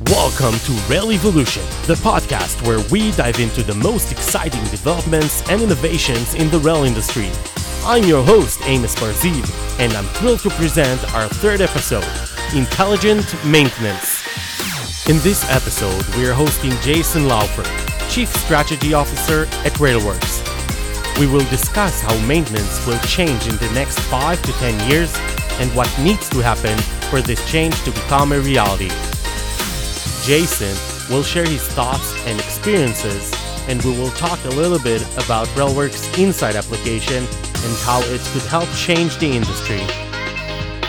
Welcome to Rail Evolution, the podcast where we dive into the most exciting developments and innovations in the rail industry. I'm your host, Amos Bar-Zeev, and I'm thrilled to present our third episode Intelligent Maintenance. In this episode, we are hosting Jason Lauffer, Chief Strategy Officer at Railworks. We will discuss how maintenance will change in the next 5 to 10 years and what needs to happen for this change to become a reality. Jason will share his thoughts and experiences, and we will talk a little bit about Railworks Insight application and how it could help change the industry.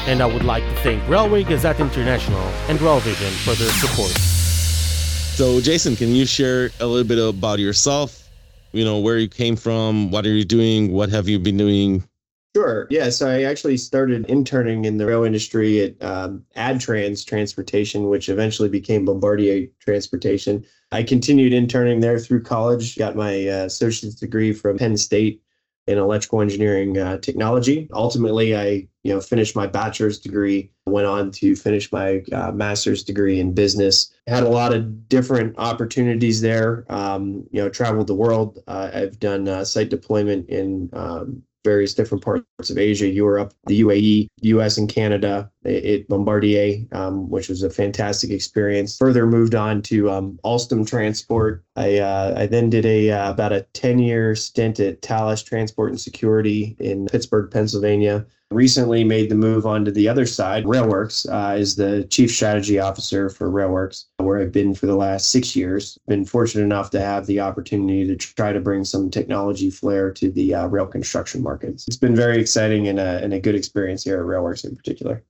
And I would like to thank Railway Gazette International and RailVision for their support. So, Jason, can you share a little bit about yourself? You know, where you came from, what are you doing, what have you been doing? Sure. Yeah. So I actually started interning in the rail industry at um, Adtranz Transportation, which eventually became Bombardier Transportation. I continued interning there through college, got my uh, associate's degree from Penn State in electrical engineering uh, technology. Ultimately, I you know finished my bachelor's degree, went on to finish my uh, master's degree in business. Had a lot of different opportunities there. Um, you know, traveled the world. Uh, I've done uh, site deployment in um, various different parts of Asia, Europe, the UAE, US, and Canada at Bombardier, um, which was a fantastic experience. Further moved on to um, Alstom Transport. I, uh, I then did a uh, about a 10 year stint at Thales Transport and Security in Pittsburgh, Pennsylvania recently made the move onto the other side. Railworks uh, is the chief strategy officer for Railworks, where I've been for the last six years. Been fortunate enough to have the opportunity to try to bring some technology flair to the uh, rail construction markets. It's been very exciting and a, and a good experience here at Railworks in particular.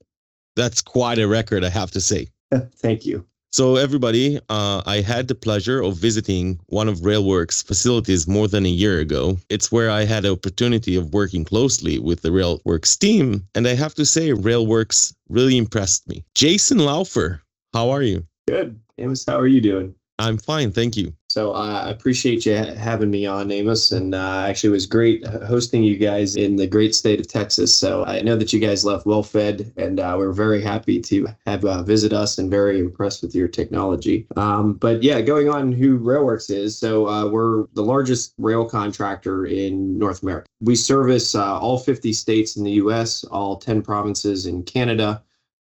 That's quite a record, I have to say. Thank you. So, everybody, uh, I had the pleasure of visiting one of Railworks' facilities more than a year ago. It's where I had the opportunity of working closely with the Railworks team, and I have to say, Railworks really impressed me. Jason Lauffer, how are you? Good. Amos, how are you doing? I'm fine, thank you. So uh, I appreciate you having me on, Amos, and uh, actually it was great hosting you guys in the great state of Texas. So I know that you guys left well fed, and uh, we're very happy to have uh, visit us and very impressed with your technology. Um, but yeah, going on who Railworks is. So uh, we're the largest rail contractor in North America. We service uh, all 50 states in the U.S., all 10 provinces in Canada.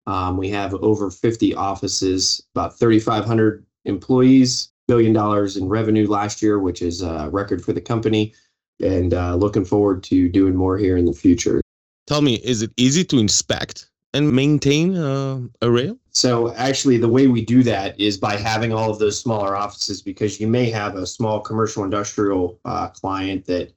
Um, we have over 50 offices, about 3,500 employees, billion dollars in revenue last year, which is a record for the company, and uh, looking forward to doing more here in the future. Tell me, is it easy to inspect and maintain uh, a rail? So, actually, the way we do that is by having all of those smaller offices because you may have a small commercial industrial uh, client that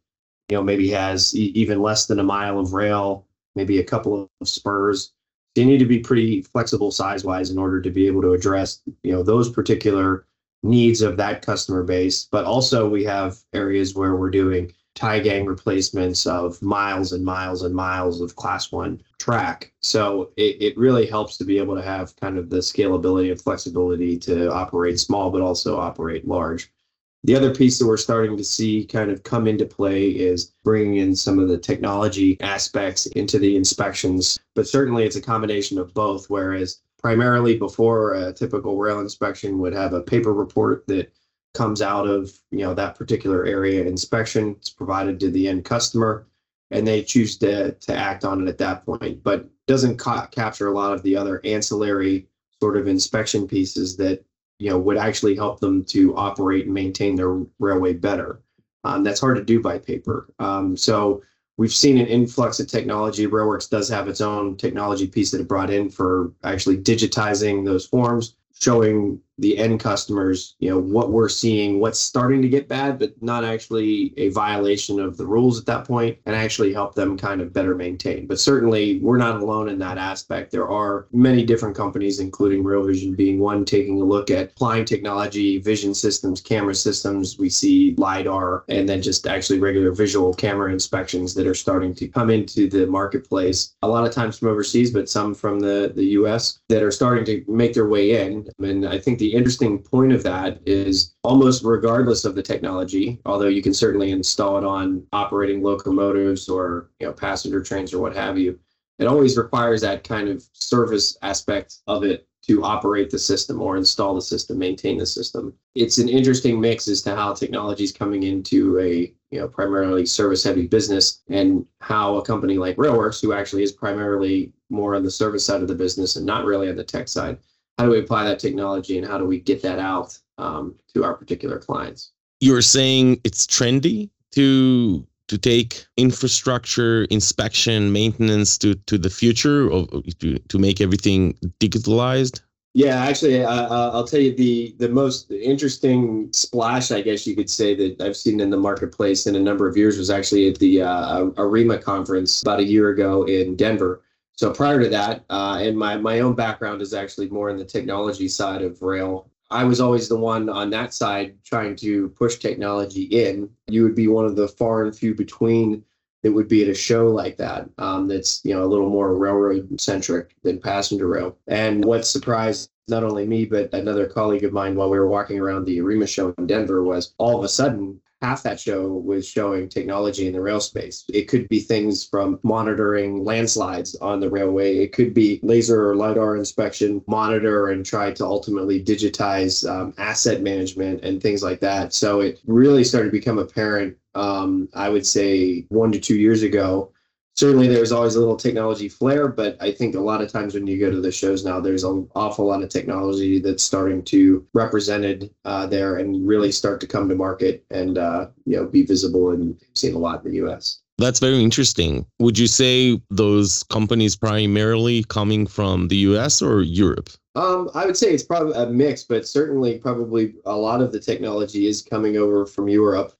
you know maybe has e- even less than a mile of rail, maybe a couple of spurs So you need to be pretty flexible size wise in order to be able to address you know those particular needs of that customer base but also we have areas where we're doing tie gang replacements of miles and miles and miles of class one track so it, it really helps to be able to have kind of the scalability and flexibility to operate small but also operate large the other piece that we're starting to see kind of come into play is bringing in some of the technology aspects into the inspections, but certainly it's a combination of both. Whereas primarily before a typical rail inspection would have a paper report that comes out of you know that particular area inspection, it's provided to the end customer, and they choose to to act on it at that point, but doesn't ca- capture a lot of the other ancillary sort of inspection pieces that you know would actually help them to operate and maintain their railway better. Um, that's hard to do by paper. Um, so we've seen an influx of technology. Railworks does have its own technology piece that it brought in for actually digitizing those forms, showing the end customers, you know, what we're seeing, what's starting to get bad, but not actually a violation of the rules at that point, and actually help them kind of better maintain. But certainly, we're not alone in that aspect. There are many different companies, including Rail Vision being one, taking a look at applying technology, vision systems, camera systems. We see LiDAR, and then just actually regular visual camera inspections that are starting to come into the marketplace. A lot of times from overseas, but some from the, the US that are starting to make their way in. And I think the interesting point of that is almost regardless of the technology, although you can certainly install it on operating locomotives or you know passenger trains or what have you, it always requires that kind of service aspect of it to operate the system or install the system, maintain the system. It's an interesting mix as to how technology is coming into a you know primarily service heavy business and how a company like Railworks, who actually is primarily more on the service side of the business and not really on the tech side, how do we apply that technology and how do we get that out um, to our particular clients? You're saying it's trendy to to take infrastructure inspection maintenance to to the future or to to make everything digitalized yeah actually uh, i'll tell you the the most interesting splash i guess you could say that i've seen in the marketplace in a number of years was actually at the uh, AREMA conference about a year ago in denver so prior to that uh, and my my own background is actually more in the technology side of rail I was always the one on that side trying to push technology in. You would be one of the far and few between that would be at a show like that. Um, that's you know a little more railroad centric than passenger rail. And what surprised not only me but another colleague of mine while we were walking around the AREMA show in Denver was all of a sudden half that show was showing technology in the rail space. It could be things from monitoring landslides on the railway. It could be laser or LiDAR inspection, monitor and try to ultimately digitize um, asset management and things like that. So it really started to become apparent, um, I would say, one to two years ago certainly there's always a little technology flair, but I think a lot of times when you go to the shows now, there's an awful lot of technology that's starting to represented uh, there and really start to come to market and uh, you know be visible and seen a lot in the U.S. That's very interesting. Would you say those companies primarily coming from the US or Europe? Um, I would say it's probably a mix, but certainly probably a lot of the technology is coming over from Europe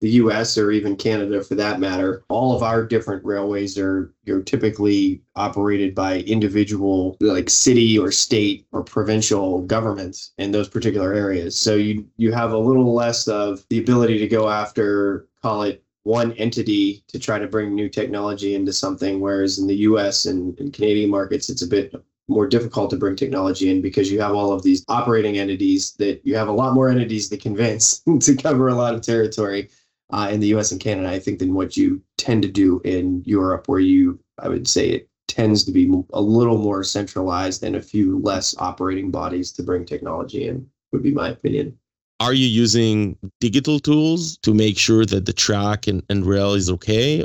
the US or even Canada for that matter, all of our different railways are you're typically operated by individual like city or state or provincial governments in those particular areas. So you you have a little less of the ability to go after call it one entity to try to bring new technology into something whereas in the US and, and Canadian markets it's a bit more difficult to bring technology in because you have all of these operating entities that you have a lot more entities to convince to cover a lot of territory uh, in the US and Canada, I think, than what you tend to do in Europe, where you, I would say, it tends to be a little more centralized and a few less operating bodies to bring technology in, would be my opinion. Are you using digital tools to make sure that the track and, and rail is okay?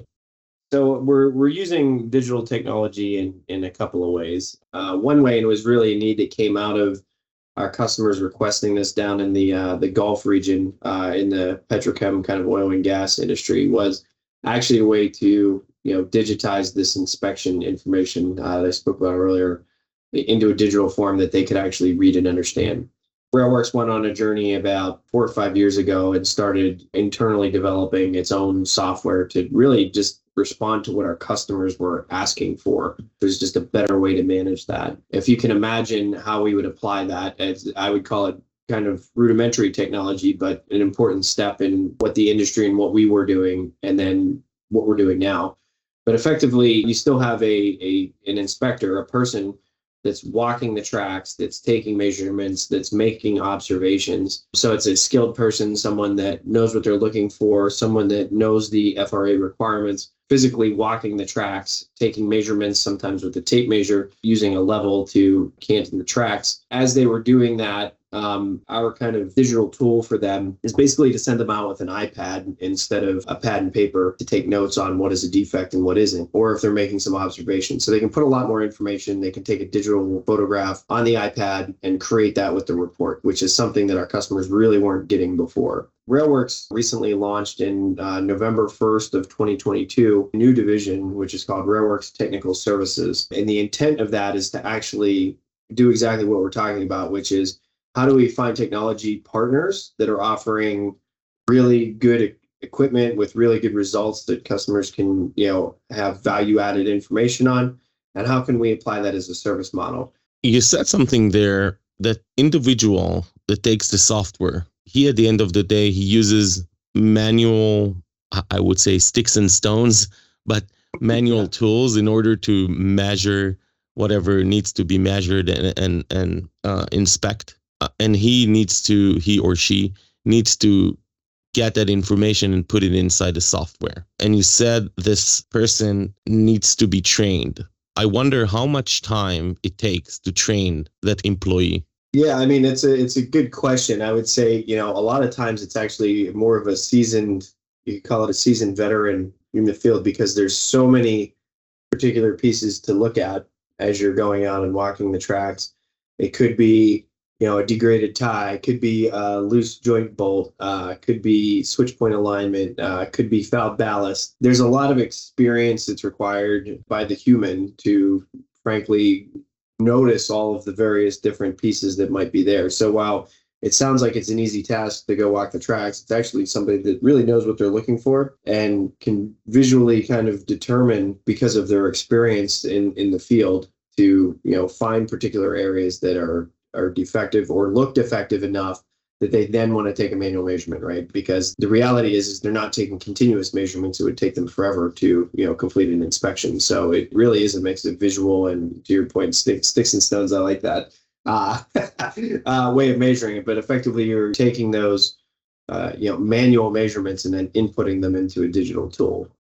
So we're we're using digital technology in in a couple of ways. Uh, one way, and it was really a need that came out of our customers requesting this down in the uh, the Gulf region uh, in the petrochem kind of oil and gas industry was actually a way to you know digitize this inspection information uh, that I spoke about earlier into a digital form that they could actually read and understand. Railworks went on a journey about four or five years ago and started internally developing its own software to really just respond to what our customers were asking for. There's just a better way to manage that. If you can imagine how we would apply that, as I would call it kind of rudimentary technology, but an important step in what the industry and what we were doing, and then what we're doing now. But effectively, you still have a, a an inspector, a person that's walking the tracks, that's taking measurements, that's making observations. So it's a skilled person, someone that knows what they're looking for, someone that knows the FRA requirements, physically walking the tracks, taking measurements, sometimes with a tape measure, using a level to cant in the tracks. As they were doing that, um, our kind of digital tool for them is basically to send them out with an iPad instead of a pad and paper to take notes on what is a defect and what isn't, or if they're making some observations. So they can put a lot more information. They can take a digital photograph on the iPad and create that with the report, which is something that our customers really weren't getting before. Railworks recently launched in uh, November 1st of 2022 a new division, which is called Railworks Technical Services. And the intent of that is to actually do exactly what we're talking about, which is how do we find technology partners that are offering really good equipment with really good results that customers can you know have value added information on? And how can we apply that as a service model? You said something there that individual that takes the software he at the end of the day he uses manual i would say sticks and stones but manual yeah. tools in order to measure whatever needs to be measured and and, and uh, inspect uh, and he needs to he or she needs to get that information and put it inside the software and you said this person needs to be trained I wonder how much time it takes to train that employee. Yeah, I mean it's a it's a good question. I would say you know a lot of times it's actually more of a seasoned you could call it a seasoned veteran in the field because there's so many particular pieces to look at as you're going out and walking the tracks. It could be you know a degraded tie, could be a loose joint bolt, uh, could be switch point alignment, uh, could be foul ballast. There's a lot of experience that's required by the human to frankly notice all of the various different pieces that might be there. So while it sounds like it's an easy task to go walk the tracks. It's actually somebody that really knows what they're looking for and can visually kind of determine because of their experience in in the field to you know find particular areas that are are defective or look defective enough that they then want to take a manual measurement, right? Because the reality is, is they're not taking continuous measurements. It would take them forever to, you know, complete an inspection. So it really is a mix of visual and, to your point, sticks, sticks and stones. I like that uh, uh, way of measuring it. But effectively, you're taking those, uh, you know, manual measurements and then inputting them into a digital tool.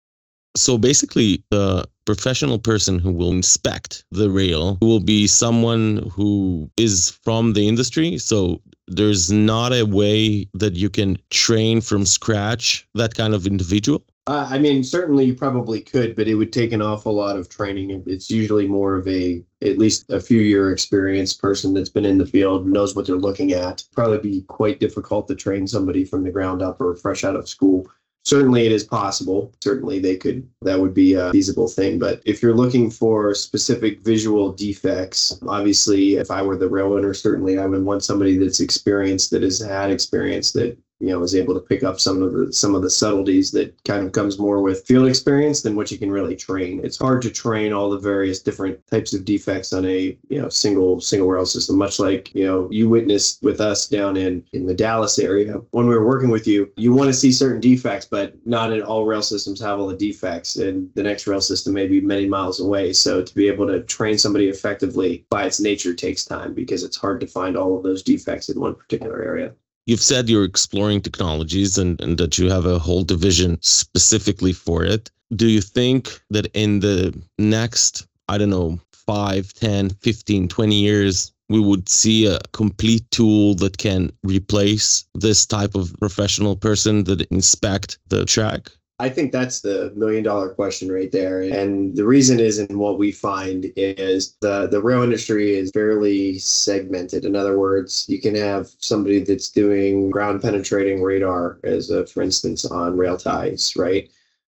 So basically, the professional person who will inspect the rail will be someone who is from the industry. So there's not a way that you can train from scratch that kind of individual. Uh, I mean, certainly you probably could, but it would take an awful lot of training. It's usually more of a, at least a few year experience person that's been in the field, knows what they're looking at. Probably be quite difficult to train somebody from the ground up or fresh out of school certainly it is possible. Certainly they could that would be a feasible thing. But if you're looking for specific visual defects obviously if i were the rail owner certainly i would want somebody that's experienced that has had experience that you know is able to pick up some of the some of the subtleties that kind of comes more with field experience than what you can really train. It's hard to train all the various different types of defects on a you know single single rail system. Much like you know you witnessed with us down in in the Dallas area when we were working with you, you want to see certain defects, but not all rail systems have all the defects, and the next rail system may be many miles away. So to be able to train somebody effectively by its nature takes time because it's hard to find all of those defects in one particular area. You've said you're exploring technologies and, and that you have a whole division specifically for it. Do you think that in the next, I don't know, 5, 10, 15, 20 years, we would see a complete tool that can replace this type of professional person that inspect the track? I think that's the million dollar question right there. And the reason is in what we find is the, the rail industry is fairly segmented. In other words, you can have somebody that's doing ground penetrating radar as a, for instance, on rail ties, right?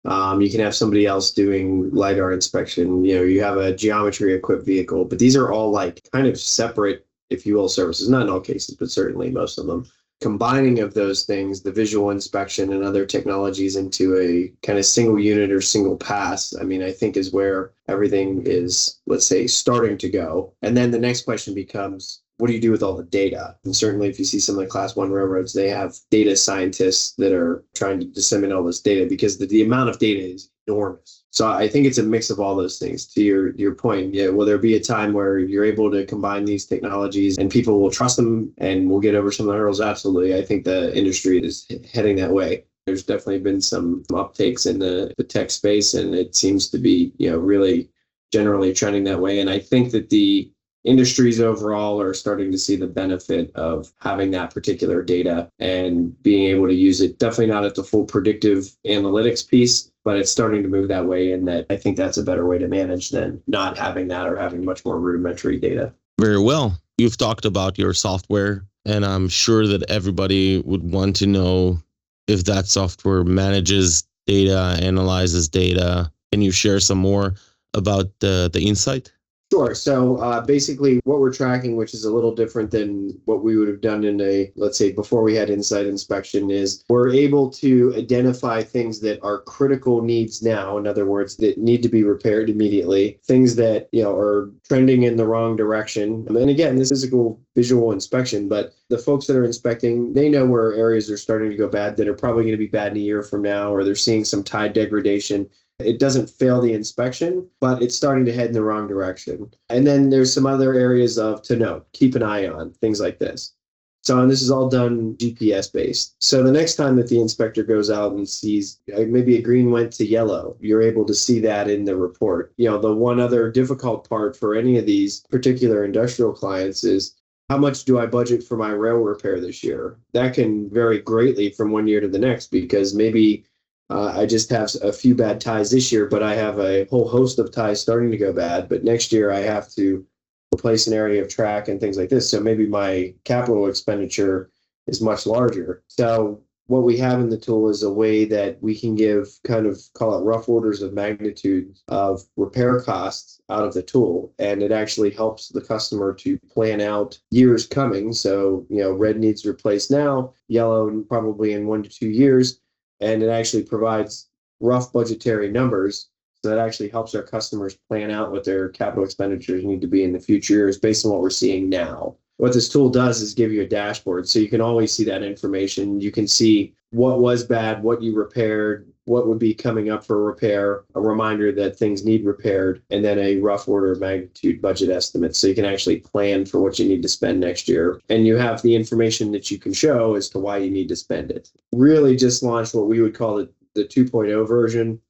Um, you can have somebody else doing LiDAR inspection. You know, you have a geometry equipped vehicle, but these are all like kind of separate, if you will, services. Not in all cases, but certainly most of them combining of those things, the visual inspection and other technologies into a kind of single unit or single pass, I mean, I think is where everything is, let's say, starting to go. And then the next question becomes, what do you do with all the data? And certainly, if you see some of the class one railroads, they have data scientists that are trying to disseminate all this data because the, the amount of data is enormous. So I think it's a mix of all those things. To your your point, yeah, will there be a time where you're able to combine these technologies and people will trust them and we'll get over some of the hurdles? Absolutely. I think the industry is heading that way. There's definitely been some uptakes in the, the tech space, and it seems to be, you know, really generally trending that way. And I think that the industries overall are starting to see the benefit of having that particular data and being able to use it. Definitely not at the full predictive analytics piece, but it's starting to move that way. And that I think that's a better way to manage than not having that or having much more rudimentary data. Very well. You've talked about your software, and I'm sure that everybody would want to know if that software manages data, analyzes data. Can you share some more about the, the insight? Sure. So uh, basically, what we're tracking, which is a little different than what we would have done in a, let's say, before we had Insight inspection, is we're able to identify things that are critical needs now. In other words, that need to be repaired immediately, things that you know are trending in the wrong direction. And again, this is a visual inspection, but the folks that are inspecting, they know where areas are starting to go bad that are probably going to be bad in a year from now, or they're seeing some tie degradation it doesn't fail the inspection, but it's starting to head in the wrong direction. And then there's some other areas of to note, keep an eye on, things like this. So, and this is all done GPS based. So, the next time that the inspector goes out and sees uh, maybe a green went to yellow, you're able to see that in the report. You know, the one other difficult part for any of these particular industrial clients is how much do I budget for my rail repair this year? That can vary greatly from one year to the next because maybe uh, I just have a few bad ties this year, but I have a whole host of ties starting to go bad. But next year I have to replace an area of track and things like this. So maybe my capital expenditure is much larger. So what we have in the tool is a way that we can give kind of call it rough orders of magnitude of repair costs out of the tool and it actually helps the customer to plan out years coming so you know red needs replaced now yellow probably in one to two years and it actually provides rough budgetary numbers so that actually helps our customers plan out what their capital expenditures need to be in the future years based on what we're seeing now. What this tool does is give you a dashboard so you can always see that information. You can see what was bad, what you repaired, what would be coming up for repair, a reminder that things need repaired, and then a rough order of magnitude budget estimate. So you can actually plan for what you need to spend next year. And you have the information that you can show as to why you need to spend it. Really just launched what we would call the, the 2.0 version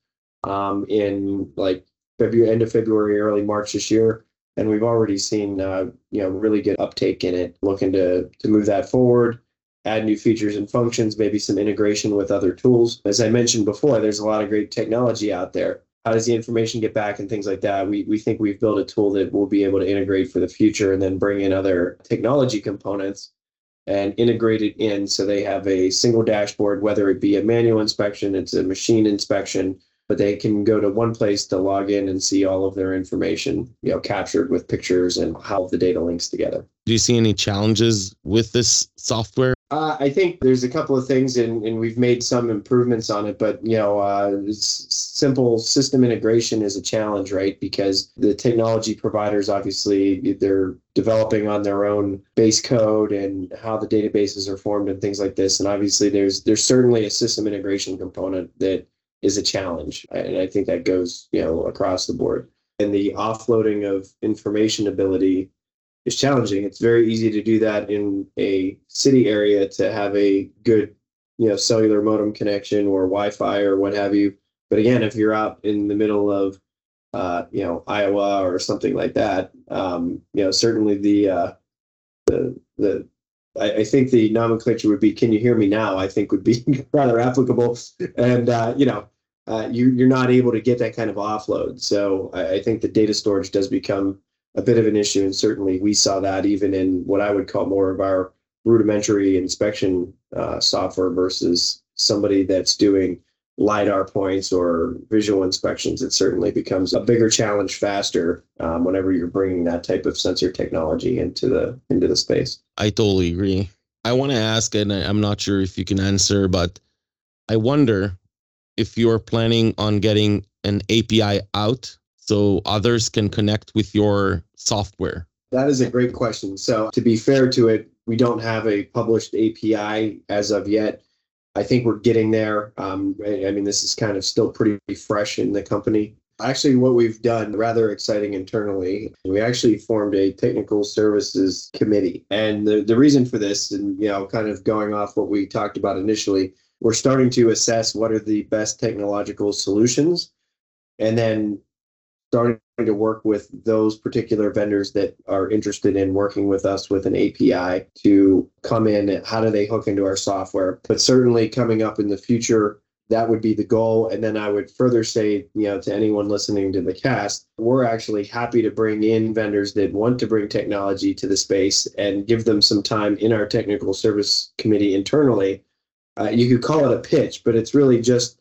um, in like February, end of February, early March this year. And we've already seen, uh, you know, really good uptake in it. Looking to to move that forward, add new features and functions, maybe some integration with other tools. As I mentioned before, there's a lot of great technology out there. How does the information get back and things like that? We we think we've built a tool that we'll be able to integrate for the future and then bring in other technology components and integrate it in so they have a single dashboard, whether it be a manual inspection, it's a machine inspection, but they can go to one place to log in and see all of their information, you know, captured with pictures and how the data links together. Do you see any challenges with this software? Uh, I think there's a couple of things, and, and we've made some improvements on it. But you know, uh, simple system integration is a challenge, right? Because the technology providers obviously they're developing on their own base code and how the databases are formed and things like this. And obviously, there's there's certainly a system integration component that is a challenge. And I think that goes, you know, across the board. And the offloading of information ability is challenging. It's very easy to do that in a city area to have a good, you know, cellular modem connection or Wi-Fi or what have you. But again, if you're out in the middle of, uh, you know, Iowa or something like that, um, you know, certainly the uh, the the I, I, think the nomenclature would be "Can you hear me now?" I think would be rather applicable, and uh, you know, uh, you, you're not able to get that kind of offload. So I, I, think the data storage does become a bit of an issue, and certainly we saw that even in what I would call more of our rudimentary inspection uh, software versus somebody that's doing lidar points or visual inspections it certainly becomes a bigger challenge faster um, whenever you're bringing that type of sensor technology into the into the space. I totally agree. I want to ask and i'm not sure if you can answer but i wonder if you're planning on getting an api out so others can connect with your software. That is a great question. So to be fair to it we don't have a published api as of yet I think we're getting there. Um, I mean, this is kind of still pretty fresh in the company. Actually, what we've done rather exciting internally, we actually formed a technical services committee. And the, the reason for this, and you know, kind of going off what we talked about initially, we're starting to assess what are the best technological solutions and then starting to work with those particular vendors that are interested in working with us with an API to come in. How do they hook into our software? But certainly coming up in the future, that would be the goal. And then I would further say, you know, to anyone listening to the cast, we're actually happy to bring in vendors that want to bring technology to the space and give them some time in our technical service committee internally. Uh, you could call it a pitch, but it's really just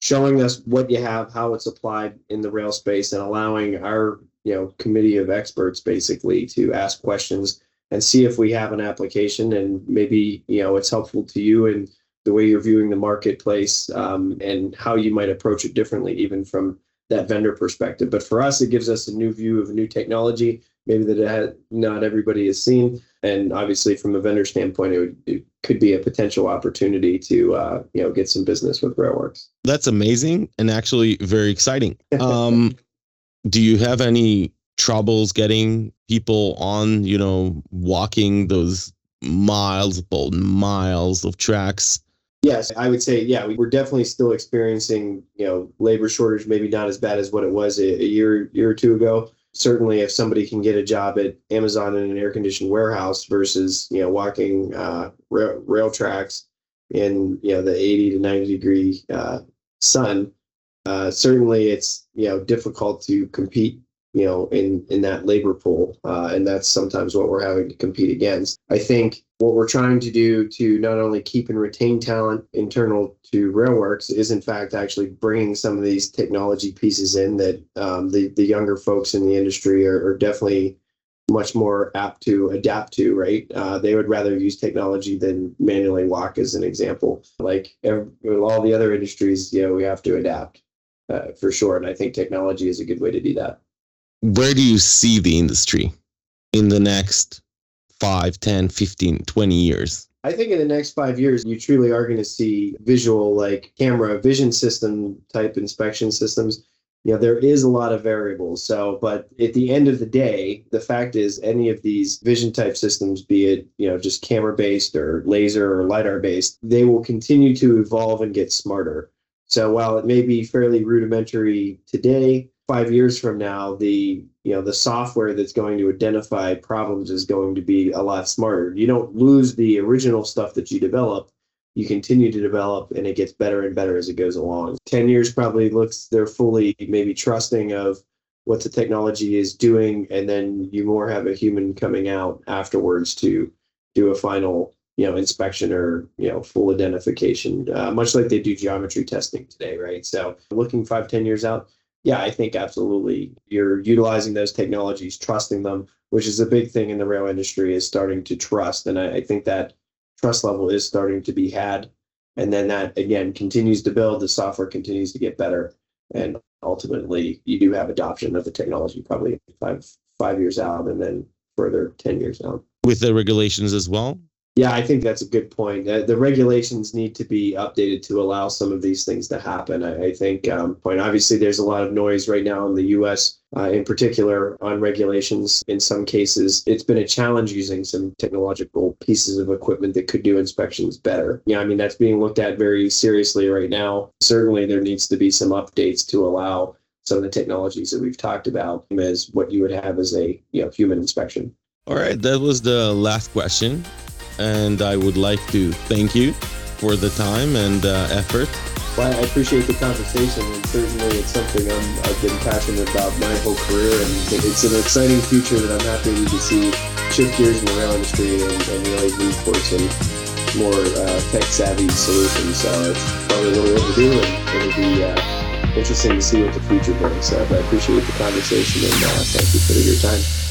showing us what you have, how it's applied in the rail space, and allowing our you know committee of experts basically to ask questions and see if we have an application. And maybe you know it's helpful to you and the way you're viewing the marketplace um, and how you might approach it differently even from that vendor perspective. But for us it gives us a new view of a new technology maybe that not everybody has seen. And obviously from a vendor standpoint it, would, it could be a potential opportunity to uh, you know get some business with railworks. That's amazing and actually very exciting. Um, do you have any troubles getting people on you know walking those miles upon miles of tracks. Yes, I would say, yeah, we're definitely still experiencing, you know, labor shortage, maybe not as bad as what it was a, a year, year or two ago. Certainly, if somebody can get a job at Amazon in an air conditioned warehouse versus, you know, walking uh, rail, rail tracks in, you know, the 80 to 90 degree uh, sun, uh, certainly it's, you know, difficult to compete you know, in in that labor pool, uh, and that's sometimes what we're having to compete against. I think what we're trying to do to not only keep and retain talent internal to Railworks is, in fact, actually bringing some of these technology pieces in that um, the the younger folks in the industry are, are, definitely much more apt to adapt to. Right, uh, they would rather use technology than manually walk, as an example. Like every, all the other industries, you know, we have to adapt uh, for sure, and I think technology is a good way to do that where do you see the industry in the next 5 10 15 20 years I think in the next five years, you truly are going to see visual, like camera vision system type inspection systems. You know, there is a lot of variables. So, but at the end of the day, the fact is, any of these vision type systems, be it, you know, just camera based or laser or LiDAR based, they will continue to evolve and get smarter. So, while it may be fairly rudimentary today, five years from now, the you know the software that's going to identify problems is going to be a lot smarter. You don't lose the original stuff that you develop. You continue to develop, and it gets better and better as it goes along. Ten years probably looks they're fully maybe trusting of what the technology is doing, and then you more have a human coming out afterwards to do a final you know inspection or you know full identification, uh, much like they do geometry testing today, right? So looking five ten years out yeah, I think absolutely you're utilizing those technologies, trusting them, which is a big thing in the rail industry is starting to trust. And I, I think that trust level is starting to be had. And then that again continues to build, the software continues to get better. And ultimately you do have adoption of the technology probably five five years out and then further 10 years out. With the regulations as well? Yeah, I think that's a good point. the regulations need to be updated to allow some of these things to happen. I, I think, um, point obviously, there's a lot of noise right now in the U.S. Uh, in particular on regulations. In some cases, it's been a challenge using some technological pieces of equipment that could do inspections better. Yeah, I mean that's being looked at very seriously right now. Certainly, there needs to be some updates to allow some of the technologies that we've talked about as what you would have as a you know human inspection. All right, that was the last question and I would like to thank you for the time and uh, effort. Well, I appreciate the conversation, and certainly it's something i have been passionate about my whole career, and it's an exciting future that I'm happy to see shift gears in the rail industry and, and really move towards some more uh, tech-savvy solutions. So it's probably a little overdue, and it'll be uh, interesting to see what the future brings. So I appreciate the conversation, and uh, thank you for your time.